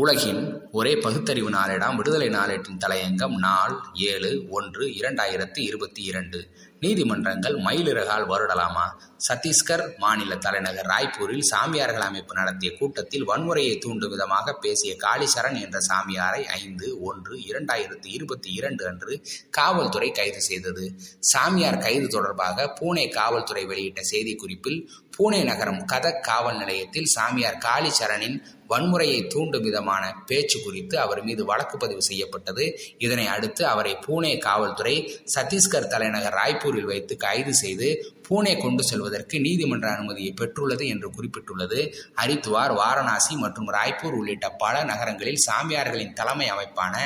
உலகின் ஒரே பகுத்தறிவு நாளேடாம் விடுதலை நாளேட்டின் தலையங்கம் நாள் ஏழு ஒன்று இரண்டாயிரத்தி இருபத்தி இரண்டு. நீதிமன்றங்கள் மயிலிறகால் வருடலாமா? சத்தீஸ்கர் மாநில தலைநகர் ராய்ப்பூரில் சாமியார்கள் அமைப்பு நடத்திய கூட்டத்தில் வன்முறையை தூண்டும் விதமாக பேசிய காளிசரண் என்ற சாமியாரை ஐந்து ஒன்று இரண்டாயிரத்தி இருபத்தி இரண்டு அன்று காவல்துறை கைது செய்தது. சாமியார் கைது தொடர்பாக பூனே காவல்துறை வெளியிட்ட செய்திக்குறிப்பில் பூனே நகரம் கதக் காவல் நிலையத்தில் சாமியார் காளிச்சரணின் வன்முறையை தூண்டும் விதமான பேச்சு குறித்து அவர் மீது வழக்கு பதிவு செய்யப்பட்டது. இதனை அடுத்து அவரை பூனே காவல்துறை சத்தீஸ்கர் தலைநகர் ராய்ப்பூரில் வைத்து கைது செய்து பூனே கொண்டு செல்வதற்கு நீதிமன்ற அனுமதியை பெற்றுள்ளது என்று குறிப்பிட்டுள்ளது. ஹரித்வார் வாரணாசி மற்றும் ராய்ப்பூர் உள்ளிட்ட பல நகரங்களில் சாமியார்களின் தலைமை அமைப்பான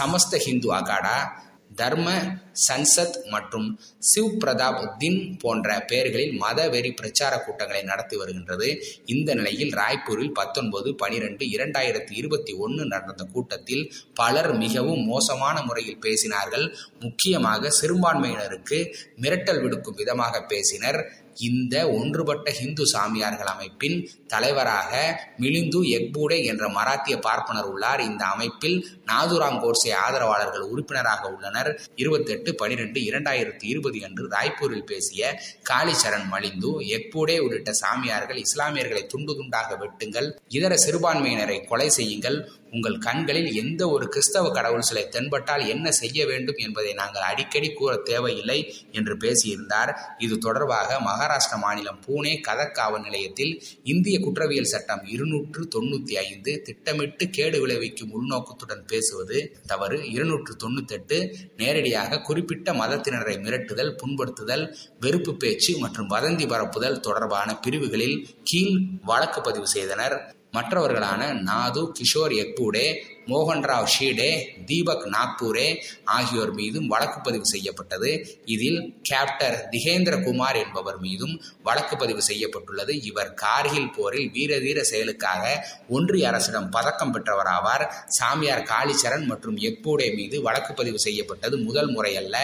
சமஸ்த ஹிந்து அகாடா தர்ம சன்சத் மற்றும் சிவ் பிரதாப் தின் போன்ற பெயர்களில் மத வெறி பிரச்சார கூட்டங்களை நடத்தி வருகின்றது. இந்த நிலையில் ராய்ப்பூரில் பத்தொன்பது பனிரெண்டு இரண்டாயிரத்தி இருபத்தி ஒன்று நடந்த கூட்டத்தில் பலர் மிகவும் மோசமான முறையில் பேசினார்கள். முக்கியமாக சிறுபான்மையினருக்கு மிரட்டல் விடுக்கும் விதமாக பேசினர். இந்த ஒன்றுபட்ட ஹிந்து சாமியார்கள் அமைப்பின் தலைவராக மிலிந்து எக்பூடே என்ற மராத்திய பார்ப்பனர் உள்ளார். இந்த அமைப்பில் நாதுராம் கோட்ஸே ஆதரவாளர்கள் உறுப்பினராக உள்ளனர். இருபத்தெட்டு பனிரெண்டு இரண்டாயிரத்தி இருபது அன்று ராய்ப்பூரில் பேசிய காளிச்சரண் மலிந்து எக்பூடே உள்ளிட்ட சாமியார்கள் இஸ்லாமியர்களை துண்டு துண்டாக வெட்டுங்கள் இதர சிறுபான்மையினரை கொலை செய்யுங்கள் உங்கள் கண்களில் எந்த ஒரு கிறிஸ்தவ கடவுள் சிலை தென்பட்டால் என்ன செய்ய வேண்டும் என்பதை நாங்கள் அடிக்கடி கூற தேவையில்லை என்று பேசியிருந்தார். இது தொடர்பாக மகாராஷ்டிர மாநிலம் பூனே கதக்காவல் நிலையத்தில் இந்திய குற்றவியல் சட்டம் இருநூற்று தொண்ணூத்தி ஐந்து திட்டமிட்டு கேடு விளைவிக்கும் உள்நோக்கத்துடன் பேசுவது தவறு. இருநூற்று தொண்ணூத்தெட்டு நேரடியாக குறிப்பிட்ட மதத்தினரை மிரட்டுதல் புண்படுத்துதல் வெறுப்பு பேச்சு மற்றும் வதந்தி பரப்புதல் தொடர்பான பிரிவுகளில் கீழ் வழக்கு பதிவு செய்தனர். மற்றவர்களான நாது கிஷோர் எக்பூடே மோகன்ராவ் ஷீடே தீபக் நாக்பூரே ஆகியோர் மீதும் வழக்கு பதிவு செய்யப்பட்டது. இதில் கேப்டர் திகேந்திர குமார் என்பவர் மீதும் வழக்கு பதிவு செய்யப்பட்டுள்ளது. இவர் கார்கில் போரில் வீரதீர செயலுக்காக ஒன்றிய அரசிடம் பதக்கம் பெற்றவராவார். சாமியார் காளிச்சரண் மற்றும் எக்பூடே மீது வழக்கு பதிவு செய்யப்பட்டது. முதல் முறையல்ல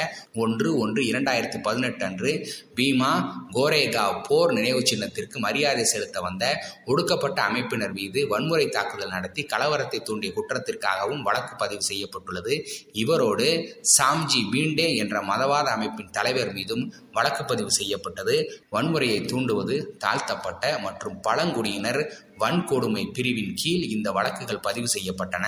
ஒன்று ஒன்று இரண்டாயிரத்தி பதினெட்டு அன்று பீமா கோரேகாவ் போர் நினைவு சின்னத்திற்கு மரியாதை செலுத்த வந்த ஒடுக்கப்பட்ட அமைப்பினர் மீது வன்முறை தாக்குதல் நடத்தி கலவரத்தை தூண்டிய குற்றத்திற்காகவும் வழக்கு பதிவு செய்யப்பட்டுள்ளது. இவரோடு சாம்ஜி பீண்டே என்ற மதவாத அமைப்பின் தலைவர் மீதும் வழக்கு பதிவு செய்யப்பட்டது. வன்முறையை தூண்டுவது தாழ்த்தப்பட்ட மற்றும் பழங்குடியினர் வன்கொடுமை பிரிவின் கீழ் இந்த வழக்குகள் பதிவு செய்யப்பட்டன.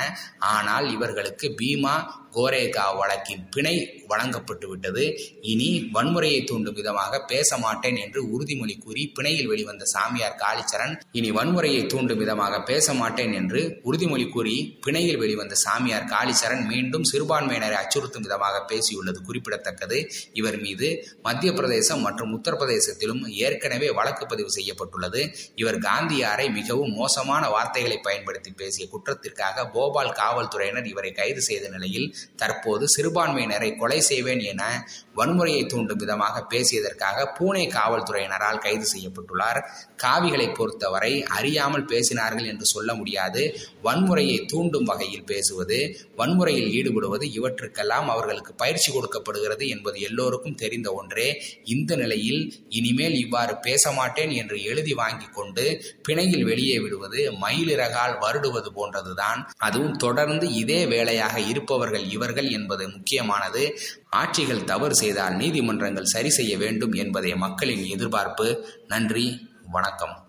ஆனால் இவர்களுக்கு பீமா கோரேகா வழக்கின் பிணை வழங்கப்பட்டு விட்டது. இனி வன்முறையை தூண்டும் விதமாக பேச மாட்டேன் என்று உறுதிமொழி கூறி பிணையில் வெளிவந்த சாமியார் காளிச்சரண் இனி வன்முறையை தூண்டும் விதமாக பேச மாட்டேன் என்று உறுதிமொழி கூறி பிணையில் வெளிவந்த சாமியார் காளிச்சரண் மீண்டும் சிறுபான்மையினரை அச்சுறுத்தும் விதமாக பேசியுள்ளது குறிப்பிடத்தக்கது. இவர் மீது மத்திய பிரதேசம் மற்றும் உத்தரப்பிரதேசத்திலும் ஏற்கனவே வழக்கு பதிவு செய்யப்பட்டுள்ளது. இவர் காந்தியாரை மிகவும் மோசமான வார்த்தைகளை பயன்படுத்தி பேசிய குற்றத்திற்காக போபால் காவல்துறையினர் இவரை கைது செய்த நிலையில் தற்போது சிறுபான்மையினரை கொலை செய்வேன் என வன்முறையை தூண்டும் விதமாக பேசியதற்காக பூனே காவல்துறையினரால் கைது செய்யப்பட்டுள்ளார். காவிகளை பொறுத்தவரை அறியாமல் பேசினார்கள் என்று சொல்ல முடியாது. வன்முறையை தூண்டும் வகையில் பேசுவது வன்முறையில் ஈடுபடுவது இவற்றுக்கெல்லாம் அவர்களுக்கு பயிற்சி கொடுக்கப்படுகிறது என்பது எல்லோருக்கும் தெரிந்த ஒன்றே. இந்த நிலையில் இனிமேல் இவ்வாறு பேச மாட்டேன் என்று எழுதி வாங்கி கொண்டு பிணையில் வெளியே விடுவது மயிலிறகால் வருடுவது போன்றதுதான். அதுவும் தொடர்ந்து இதே வேலையாக இருப்பவர்கள் இவர்கள் என்பது முக்கியமானது. ஆட்சிகள் தவறு செய்தால் நீதிமன்றங்கள் சரி செய்ய வேண்டும் என்பதே மக்களின் எதிர்பார்ப்பு. நன்றி வணக்கம்.